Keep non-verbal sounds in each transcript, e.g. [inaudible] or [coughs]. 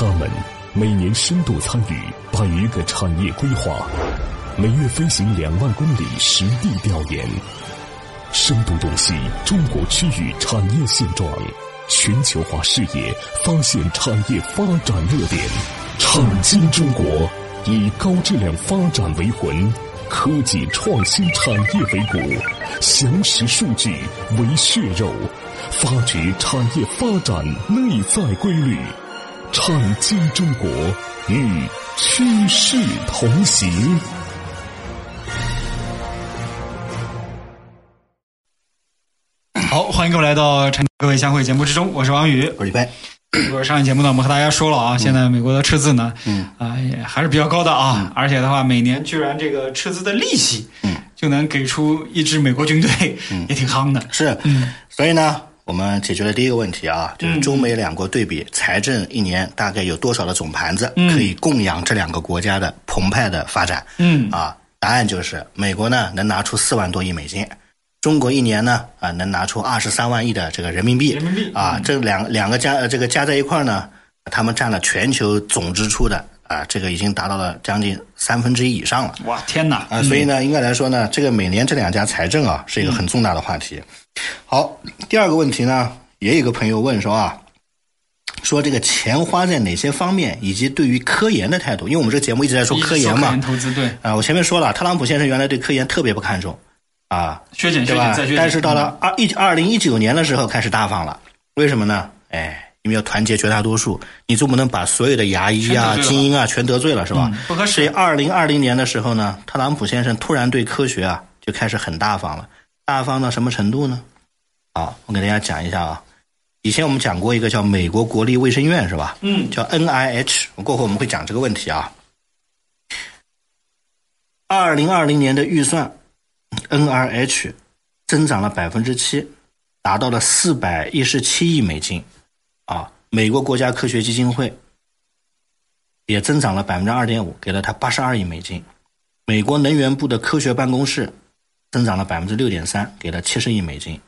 他们每年深度参与百余个产业规划，每月飞行两万公里实地调研，深度洞悉中国区域产业现状，全球化视野发现产业发展热点，创新中国，以高质量发展为魂，科技创新产业为骨，详实数据为血肉，发掘产业发展内在规律。创新中国与趋势同行。好，欢迎各位来到陈各位相会节目之中，我是王宇。我是李飞。我上一节目呢，我们和大家说了啊，现在美国的赤字呢，嗯啊、也还是比较高的啊，而且的话，每年居然这个赤字的利息，嗯，就能给出一支美国军队，嗯也挺夯的。是，嗯所以呢，我们解决了第一个问题啊，就是中美两国对比财政一年大概有多少的总盘子嗯。可以供养这两个国家的澎湃的发展？嗯。啊，答案就是美国呢能拿出四万多亿美金，中国一年呢啊能拿出二十三万亿的这个人民币，人民币。啊，这两两个加呃这个加在一块儿呢，他们占了全球总支出的啊这个已经达到了将近三分之一以上了。哇，天哪！啊，所以呢，应该来说呢，这个每年这两家财政啊，是一个很重大的话题。好，第二个问题呢，也有一个朋友问说啊，说这个钱花在哪些方面，以及对于科研的态度，因为我们这个节目一直在说科研嘛科研，投资对，啊，我前面说了，特朗普先生原来对科研特别不看重，啊，削减削对吧减再削减。？但是到了二一二零一九年的时候开始大方了，为什么呢？哎，因为要团结绝大多数，你总不能把所有的牙医啊、精英啊全得罪了，是吧？嗯不合适所以二零二零年的时候呢，特朗普先生突然对科学啊就开始很大方了，大方到什么程度呢？啊，我给大家讲一下啊。以前我们讲过一个叫美国国立卫生院是吧？嗯叫 NIH。过后我们会讲这个问题啊。二零二零年的预算，NIH 增长了百分之七，达到了四百一十七亿美金，啊，美国国家科学基金会也增长了百分之二点五，给了他八十二亿美金。美国能源部的科学办公室增长了百分之六点三，给了七十亿美金。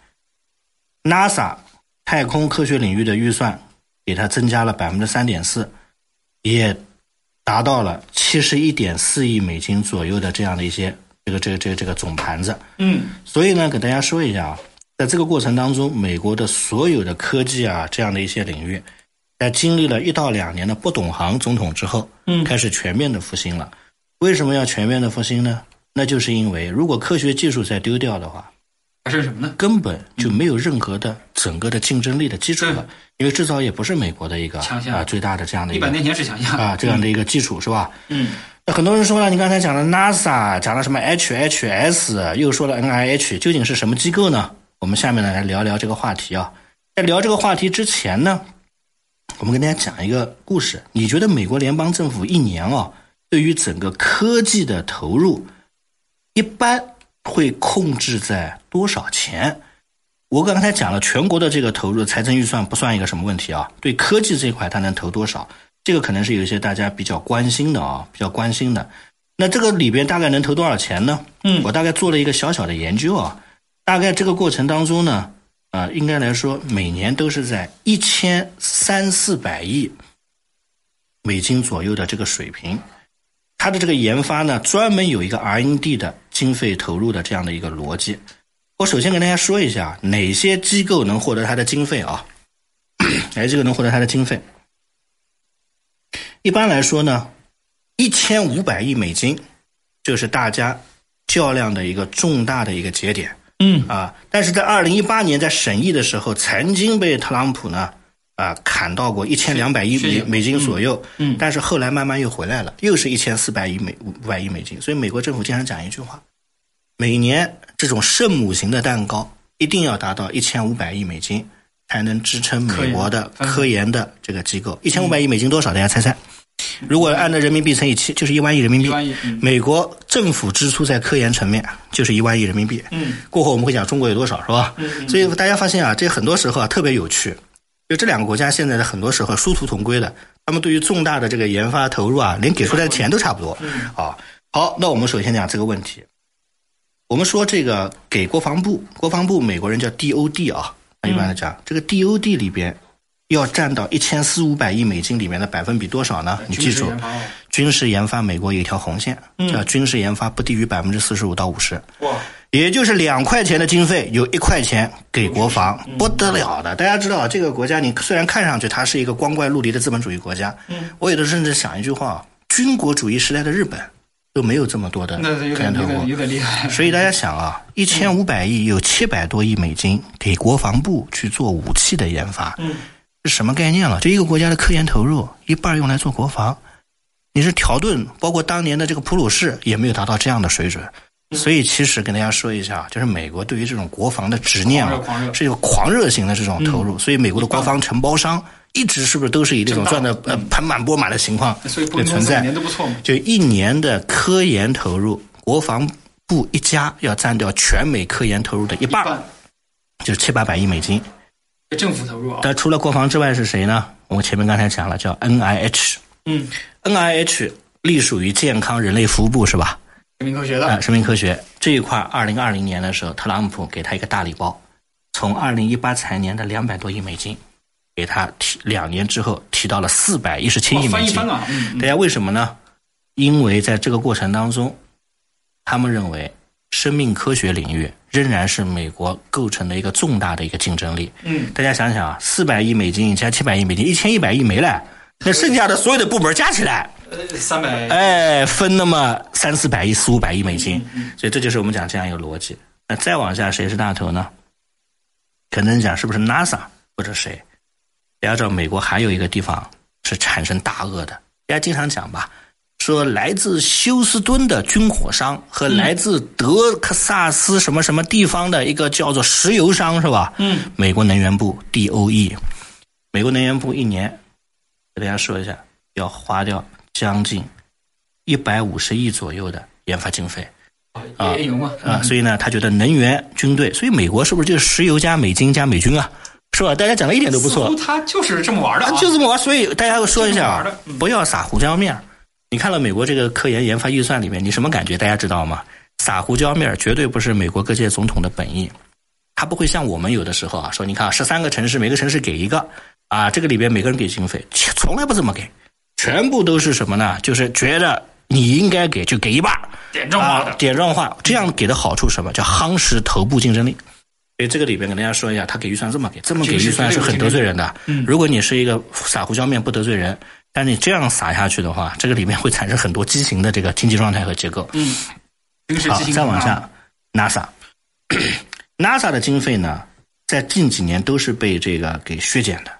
NASA 太空科学领域的预算给他增加了百分之三点四，也达到了七十一点四亿美金左右的这样的一些这个这个这个这个总盘子。嗯所以呢，给大家说一下啊，在这个过程当中，美国的所有的科技啊这样的一些领域，在经历了一到两年的不懂行总统之后，嗯开始全面的复兴了。为什么要全面的复兴呢？那就是因为如果科学技术再丢掉的话，还是什么呢？根本就没有任何的整个的竞争力的基础了。因为制造业不是美国的一个强项啊最大的这样的一个百年前是强项啊这样的一个基础是吧？嗯那很多人说了，你刚才讲了 NASA，讲了什么 HHS，又说了 NIH，究竟是什么机构呢？我们下面呢来聊聊这个话题啊。在聊这个话题之前呢，我们跟大家讲一个故事。你觉得美国联邦政府一年啊，对于整个科技的投入，一般会控制在多少钱？我刚才讲了，全国的这个投入财政预算不算一个什么问题啊？对科技这一块，它能投多少？这个可能是有一些大家比较关心的啊，比较关心的。那这个里边大概能投多少钱呢？嗯我大概做了一个小小的研究啊，大概这个过程当中呢，啊、应该来说每年都是在一千三四百亿美金左右的这个水平。它的这个研发呢，专门有一个 R&D 的经费投入的这样的一个逻辑。我首先跟大家说一下，哪些机构能获得它的经费啊？哪些机构能获得它的经费？一般来说呢，一千五百亿美金就是大家较量的一个重大的一个节点嗯啊。但是在二零一八年在审议的时候，曾经被特朗普呢啊砍到过一千两百亿美美金左右，嗯但是后来慢慢又回来了，又是一千四百亿美五百亿美金。所以美国政府经常讲一句话：每年这种圣母型的蛋糕一定要达到一千五百亿美金，才能支撑美国的科研科研的这个机构。一千五百亿美金多少？大家猜猜？如果按照人民币乘以七，就是一万亿人民币。一万亿嗯美国政府支出在科研层面就是一万亿人民币。嗯过后我们会讲中国有多少，是吧？嗯所以大家发现啊，这很多时候啊特别有趣，就这两个国家现在的很多时候殊途同归的，他们对于重大的这个研发投入啊，连给出来的钱都差不多。嗯啊，好，那我们首先讲这个问题。我们说这个给国防部，国防部美国人叫 DOD 啊，一般来讲，这个 DOD 里边要占到一千四五百亿美金里面的百分比多少呢？你记住，军事研发美国有一条红线，叫军事研发不低于百分之四十五到五十。哇！也就是两块钱的经费，有一块钱给国防，不得了的。大家知道，这个国家你虽然看上去它是一个光怪陆离的资本主义国家，嗯，我有的甚至想一句话：军国主义时代的日本都没有这么多的科研投入，有点厉害。所以大家想啊，一千五百亿有七百多亿美金给国防部去做武器的研发，嗯，是什么概念了？这一个国家的科研投入一半用来做国防，你是条顿，包括当年的这个普鲁士也没有达到这样的水准。所以，其实跟大家说一下，就是美国对于这种国防的执念啊，是一个狂热型的这种投入。所以，美国的国防承包商一直是不是都是以这种赚的呃盆满钵满的情况存在？就一年的科研投入，国防部一家要占掉全美科研投入的一半，就是七八百亿美金。政府投入啊。但除了国防之外是谁呢？我们前面刚才讲了，叫 NIH。嗯，NIH 隶属于健康人类服务部，是吧？生命科学的啊，生命科学这一块，二零二零年的时候，特朗普给他一个大礼包，从二零一八财年的两百多亿美金，给他提两年之后提到了四百一十七亿美金。大家为什么呢？因为在这个过程当中，他们认为生命科学领域仍然是美国构成的一个重大的一个竞争力。嗯，大家想想啊，四百亿美金加七百亿美金，一千一百亿没了，那剩下的所有的部门加起来。三百哎，分那么三四百亿、四五百亿美金，所以这就是我们讲这样一个逻辑。那再往下，谁是大头呢？可能讲是不是 NASA 或者谁？大家知道，美国还有一个地方是产生大鳄的。大家经常讲吧，说来自休斯敦的军火商和来自德克萨斯什么什么地方的一个叫做石油商是吧？嗯，美国能源部 DOE，美国能源部一年，给大家说一下，要花掉。将近一百五十亿左右的研发经费啊，啊，所以呢，他觉得能源、军队，所以美国是不是就是石油加美金加美军啊？是吧？大家讲的一点都不错，他就是这么玩的，就这么玩。所以大家要说一下，不要撒胡椒面你看了美国这个科研研发预算里面，你什么感觉？大家知道吗？撒胡椒面绝对不是美国各界总统的本意，他不会像我们有的时候啊，说你看啊，十三个城市，每个城市给一个啊，这个里边每个人给经费，从来不这么给。全部都是什么呢？就是觉得你应该给就给一半点状化的，点状化，这样给的好处什么叫夯实头部竞争力？所以这个里边跟大家说一下，他给预算这么给，这么给预算是很得罪人的。如果你是一个撒胡椒面不得罪人，但你这样撒下去的话，这个里面会产生很多畸形的这个经济状态和结构。嗯，好，再往下，NASA，NASA [coughs] 的经费呢，在近几年都是被这个给削减的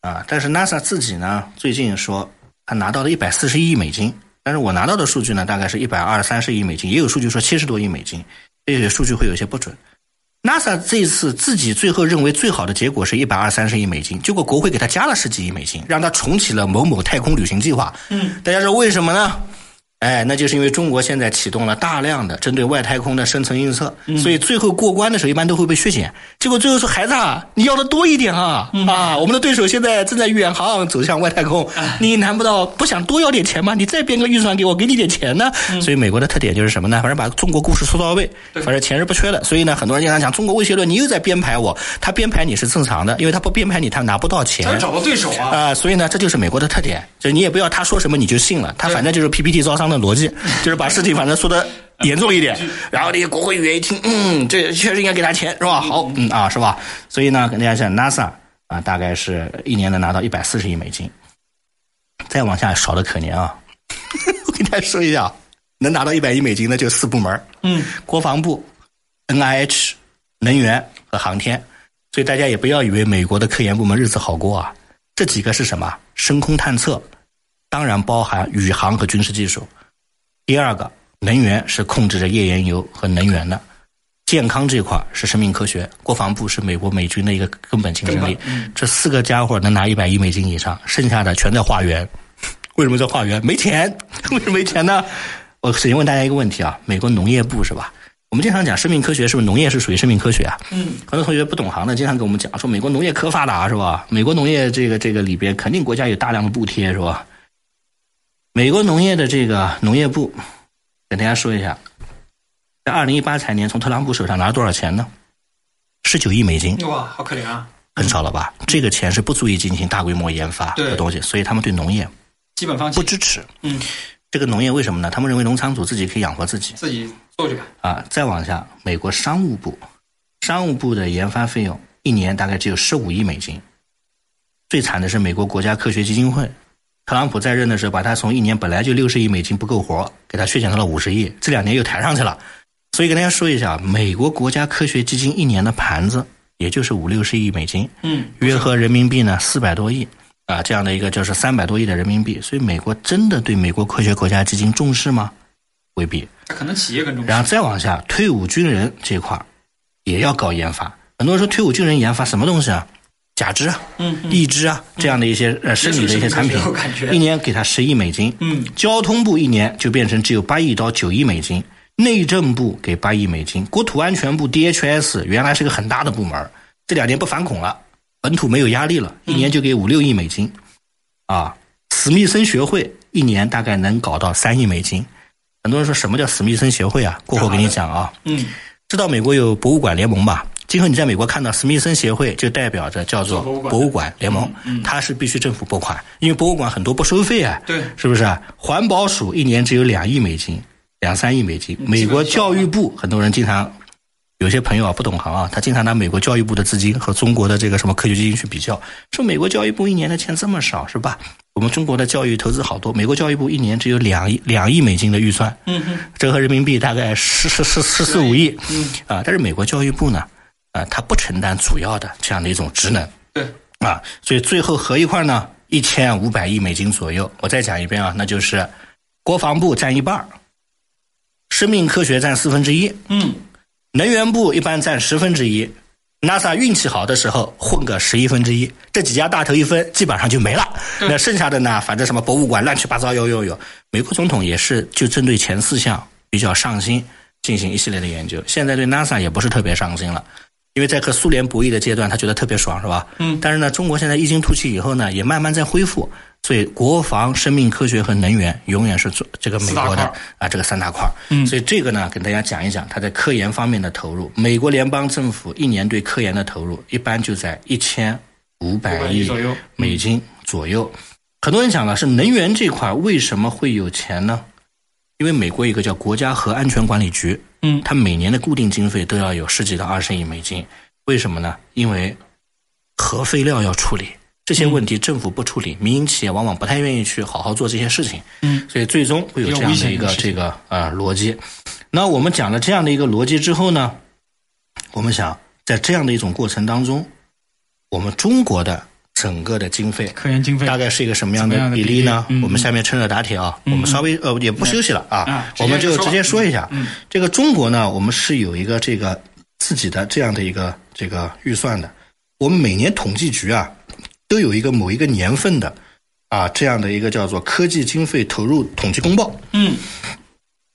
啊，但是 NASA 自己呢，最近说。他拿到了一百四十亿美金，但是我拿到的数据呢，大概是一百二三十亿美金，也有数据说七十多亿美金，这些数据会有些不准。NASA 这次自己最后认为最好的结果是一百二三十亿美金，结果国会给他加了十几亿美金，让他重启了某某太空旅行计划。嗯，大家说为什么呢？哎，那就是因为中国现在启动了大量的针对外太空的深层预测，所以最后过关的时候一般都会被削减。结果最后说：“孩子啊，你要的多一点啊！啊，我们的对手现在正在远航走向外太空，你难不到不想多要点钱吗？你再编个预算给我，给你点钱呢？”所以美国的特点就是什么呢？反正把中国故事说到位，反正钱是不缺的。所以呢，很多人经常讲中国威胁论，你又在编排我。他编排你是正常的，因为他不编排你，他拿不到钱。他找到对手啊！啊，所以呢，这就是美国的特点，就你也不要他说什么你就信了，他反正就是 PPT 招商。的逻辑就是把事情反正说的严重一点，然后那些国会议员一听，嗯，这确实应该给他钱是吧？好，嗯啊，是吧？所以呢，跟大家讲，NASA 啊，大概是一年能拿到一百四十亿美金，再往下少的可怜啊！[laughs] 我跟大家说一下，能拿到一百亿美金的就四部门，嗯，国防部、NIH、能源和航天。所以大家也不要以为美国的科研部门日子好过啊，这几个是什么？深空探测。当然包含宇航和军事技术。第二个，能源是控制着页岩油和能源的。健康这块是生命科学，国防部是美国美军的一个根本竞争力。这四个家伙能拿一百亿美金以上，剩下的全在化缘。为什么在化缘？没钱？[laughs] 为什么没钱呢？我首先问大家一个问题啊，美国农业部是吧？我们经常讲生命科学，是不是农业是属于生命科学啊？嗯，很多同学不懂行的，经常跟我们讲说美国农业可发达是吧？美国农业这个这个里边肯定国家有大量的补贴是吧？美国农业的这个农业部，跟大家说一下，在二零一八财年从特朗普手上拿了多少钱呢？十九亿美金。哇，好可怜啊！很少了吧？这个钱是不足以进行大规模研发的东西，所以他们对农业基本放弃，不支持。嗯，这个农业为什么呢？他们认为农场主自己可以养活自己，自己做去吧。啊，再往下，美国商务部，商务部的研发费用一年大概只有十五亿美金。最惨的是美国国家科学基金会，特朗普在任的时候，把他从一年本来就六十亿美金不够活，给他削减到了五十亿，这两年又抬上去了。所以跟大家说一下，美国国家科学基金一年的盘子也就是五六十亿美金，嗯，约合人民币呢四百多亿，啊，这样的一个就是三百多亿的人民币。所以美国真的对美国科学国家基金重视吗？未必。可能企业更重视。然后再往下，退伍军人这块也要搞研发。很多人说退伍军人研发什么东西啊？假肢啊，嗯，义肢啊，这样的一些呃生理的一些产品，一年给他十亿美金。嗯，交通部一年就变成只有八亿到九亿美金，内政部给八亿美金，国土安全部 DHS 原来是个很大的部门，这两年不反恐了，本土没有压力了，一年就给五六亿美金。啊，史密森学会一年大概能搞到三亿美金。很多人说什么叫史密森协会啊？过后给你讲啊。嗯，知道美国有博物馆联盟吧？今后你在美国看到史密森协会，就代表着叫做博物馆联盟，它是必须政府拨款，因为博物馆很多不收费啊，对，是不是？环保署一年只有两亿美金，两三亿美金。美国教育部很多人经常。有些朋友啊不懂行啊，他经常拿美国教育部的资金和中国的这个什么科学基金去比较，说美国教育部一年的钱这么少是吧？我们中国的教育投资好多，美国教育部一年只有两亿两亿美金的预算，嗯嗯，折合人民币大概十十十十四五亿，嗯啊，但是美国教育部呢，啊，它不承担主要的这样的一种职能，对，啊，所以最后合一块呢一千五百亿美金左右。我再讲一遍啊，那就是国防部占一半生命科学占四分之一，嗯。能源部一般占十分之一，NASA 运气好的时候混个十一分之一，这几家大头一分，基本上就没了。那剩下的呢，反正什么博物馆乱七八糟有有有。美国总统也是就针对前四项比较上心，进行一系列的研究。现在对 NASA 也不是特别上心了。因为在和苏联博弈的阶段，他觉得特别爽，是吧？嗯。但是呢，中国现在异军突起以后呢，也慢慢在恢复。所以，国防、生命科学和能源永远是做这个美国的啊，这个三大块。嗯。所以这个呢，跟大家讲一讲他在科研方面的投入。美国联邦政府一年对科研的投入一般就在一千五百亿美金左右。很多人讲了，是能源这块为什么会有钱呢？因为美国一个叫国家核安全管理局。嗯，它每年的固定经费都要有十几到二十亿美金，为什么呢？因为核废料要处理这些问题，政府不处理，民营企业往往不太愿意去好好做这些事情。嗯，所以最终会有这样的一个这个呃逻辑。那我们讲了这样的一个逻辑之后呢，我们想在这样的一种过程当中，我们中国的整个的经费，科研经费大概是一个什么样的比例呢？我们下面趁热打铁啊，我们稍微呃也不休息了啊，我们就直接说一下。这个中国呢，我们是有一个这个自己的这样的一个这个预算的。我们每年统计局啊都有一个某一个年份的啊这样的一个叫做科技经费投入统计公报。嗯，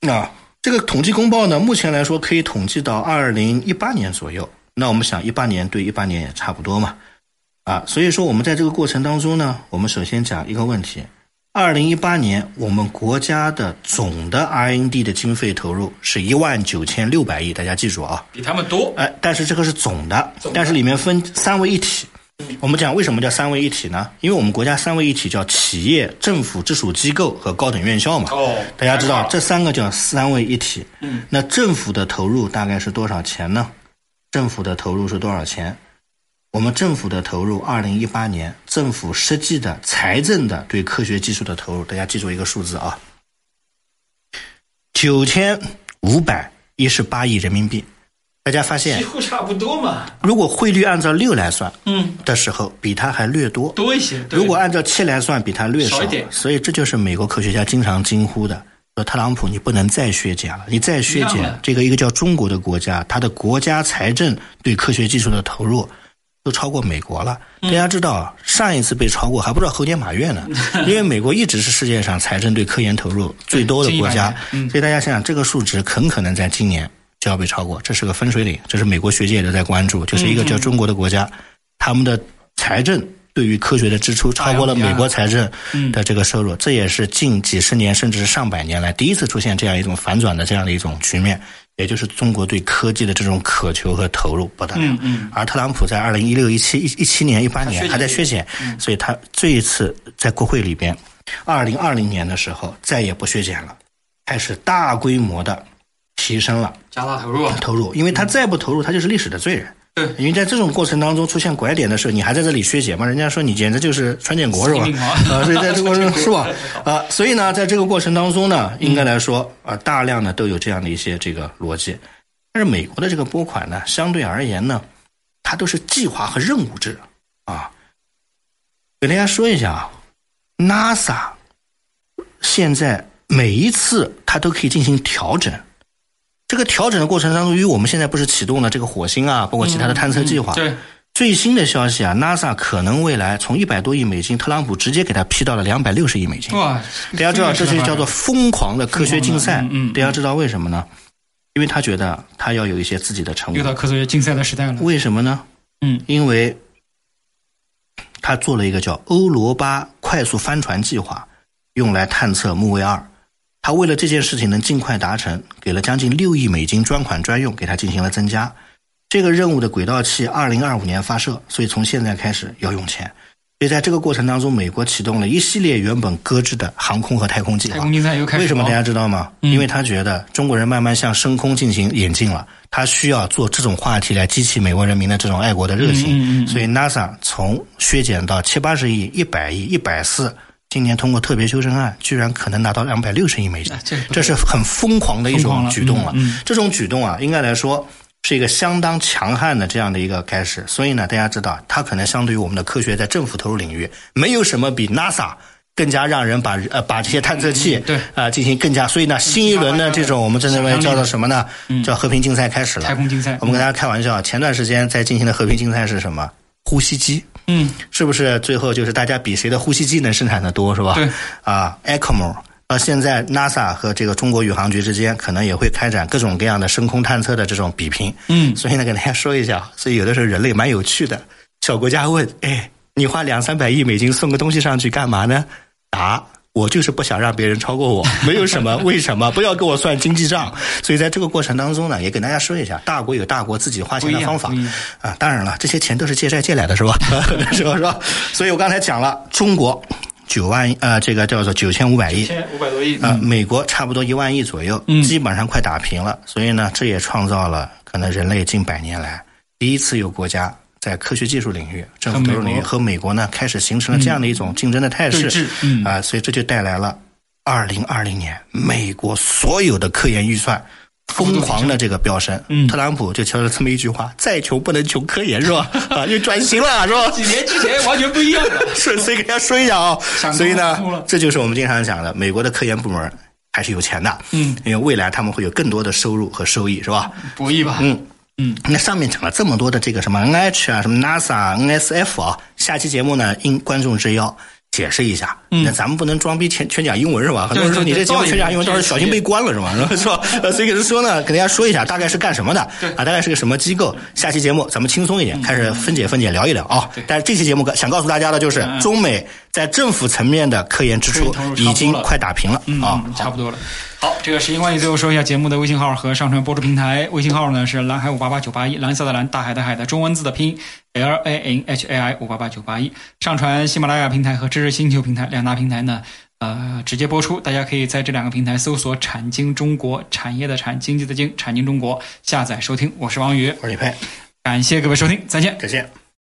那这个统计公报呢，目前来说可以统计到二零一八年左右。那我们想，一八年对一八年也差不多嘛。啊，所以说我们在这个过程当中呢，我们首先讲一个问题：二零一八年我们国家的总的 R&D 的经费投入是一万九千六百亿，大家记住啊，比他们多。哎，但是这个是总的，但是里面分三位一体。我们讲为什么叫三位一体呢？因为我们国家三位一体叫企业、政府直属机构和高等院校嘛。哦，大家知道这三个叫三位一体。嗯，那政府的投入大概是多少钱呢？政府的投入是多少钱？我们政府的投入，二零一八年政府实际的财政的对科学技术的投入，大家记住一个数字啊，九千五百一十八亿人民币。大家发现几乎差不多嘛。如果汇率按照六来算，嗯，的时候比它还略多，多一些。如果按照七来算，比它略少一点。所以这就是美国科学家经常惊呼的。说特朗普，你不能再削减了，你再削减，这个一个叫中国的国家，它的国家财政对科学技术的投入都超过美国了。大家知道，上一次被超过还不知道猴年马月呢，[laughs] 因为美国一直是世界上财政对科研投入最多的国家，所以大家想想，这个数值很可能在今年就要被超过，这是个分水岭，这是美国学界都在关注，就是一个叫中国的国家，他们的财政。对于科学的支出超过了美国财政的这个收入，这也是近几十年甚至是上百年来第一次出现这样一种反转的这样的一种局面。也就是中国对科技的这种渴求和投入不得了。嗯嗯而特朗普在二零一六、一七、一一七年、一八年还在削减，所以他这一次在国会里边，二零二零年的时候再也不削减了，开始大规模的提升了加大投入啊，投入，因为他再不投入，他就是历史的罪人。对因为在这种过程当中出现拐点的时候，你还在这里削减嘛？人家说你简直就是川建国是吧啊？啊，所以在这个过程 [laughs] 是吧？啊，所以呢，在这个过程当中呢，应该来说啊，大量的都有这样的一些这个逻辑。但是美国的这个拨款呢，相对而言呢，它都是计划和任务制啊。给大家说一下啊，NASA 现在每一次它都可以进行调整。这个调整的过程当中，因为我们现在不是启动了这个火星啊，包括其他的探测计划。对，最新的消息啊，NASA 可能未来从一百多亿美金，特朗普直接给他批到了两百六十亿美金。哇，大家知道这就叫做疯狂的科学竞赛嗯。大家知道为什么呢？因为他觉得他要有一些自己的成果。又到科学竞赛的时代了。为什么呢？嗯，因为他做了一个叫欧罗巴快速帆船计划，用来探测木卫二。他为了这件事情能尽快达成，给了将近六亿美金专款专用，给他进行了增加。这个任务的轨道器二零二五年发射，所以从现在开始要用钱。所以在这个过程当中，美国启动了一系列原本搁置的航空和太空计划。太空竞赛又开始。为什么大家知道吗？嗯因为他觉得中国人慢慢向升空进行演进了，他需要做这种话题来激起美国人民的这种爱国的热情。所以 NASA 从削减到七八十亿、一百亿、一百四，今年通过特别修正案，居然可能拿到两百六十亿美金啊，这是很疯狂的一种举动了。嗯嗯这种举动啊，应该来说是一个相当强悍的这样的一个开始。所以呢，大家知道，它可能相对于我们的科学在政府投入领域，没有什么比 NASA 更加让人把呃把这些探测器嗯对啊、进行更加。所以呢，新一轮的这种我们称之为叫做什么呢？叫和平竞赛开始了。太空竞赛我们跟大家开玩笑，前段时间在进行的和平竞赛是什么？呼吸机。嗯，是不是最后就是大家比谁的呼吸机能生产的多，是吧？对。啊，ECMO。到现在，NASA 和这个中国宇航局之间可能也会开展各种各样的深空探测的这种比拼。嗯所以呢，给大家说一下，所以有的时候人类蛮有趣的。小国家问：“哎，你花两三百亿美金送个东西上去干嘛呢？”答：我就是不想让别人超过我，[laughs] 没有什么，为什么？不要给我算经济账。所以在这个过程当中呢，也给大家说一下，大国有大国自己花钱的方法不一样啊。当然了，这些钱都是借债借来的，是吧？是吧？是吧？所以我刚才讲了，中国九万呃，这个叫做九千五百亿。千五百多亿。啊、美国差不多一万亿左右，嗯基本上快打平了。所以呢，这也创造了可能人类近百年来第一次有国家在科学技术领域、政府投入领域和美国呢开始形成了这样的一种竞争的态势。啊、所以这就带来了二零二零年美国所有的科研预算。疯狂的这个飙升，嗯特朗普就说了这么一句话：“再穷不能穷科研，是吧？[laughs] 啊，又转型了，是吧？” [laughs] 几年之前完全不一样了。是，所以给大家说一下啊、所以呢，这就是我们经常讲的，美国的科研部门还是有钱的，嗯，因为未来他们会有更多的收入和收益，是吧？博弈吧。嗯。嗯，那上面讲了这么多的这个什么 N H 啊，什么 NASA、NSF 啊，下期节目呢，应观众之邀。解释一下。嗯那咱们不能装逼全全讲英文是吧？很多人说你这节目全讲英文，到时候小心被关了是吧？[laughs] 是吧？呃，所以给他说呢，给大家说一下大概是干什么的，啊，大概是个什么机构。下期节目咱们轻松一点，开始分解分解聊一聊啊。但是这期节目想告诉大家的就是嗯，中美在政府层面的科研支出已经快打平了嗯啊。差不多了。好，这个时间关系，最后说一下节目的微信号和上传播出平台。微信号呢是蓝海五八八九八一，蓝色的蓝，大海的海的中文字的拼音 L A N H A I 五八八九八一。上传喜马拉雅平台和知识星球平台两大平台呢，呃，直接播出。大家可以在这两个平台搜索“产经中国”，产业的产，经济的经，产经中国下载收听。我是王宇，我是李佩，感谢各位收听，再见。再见。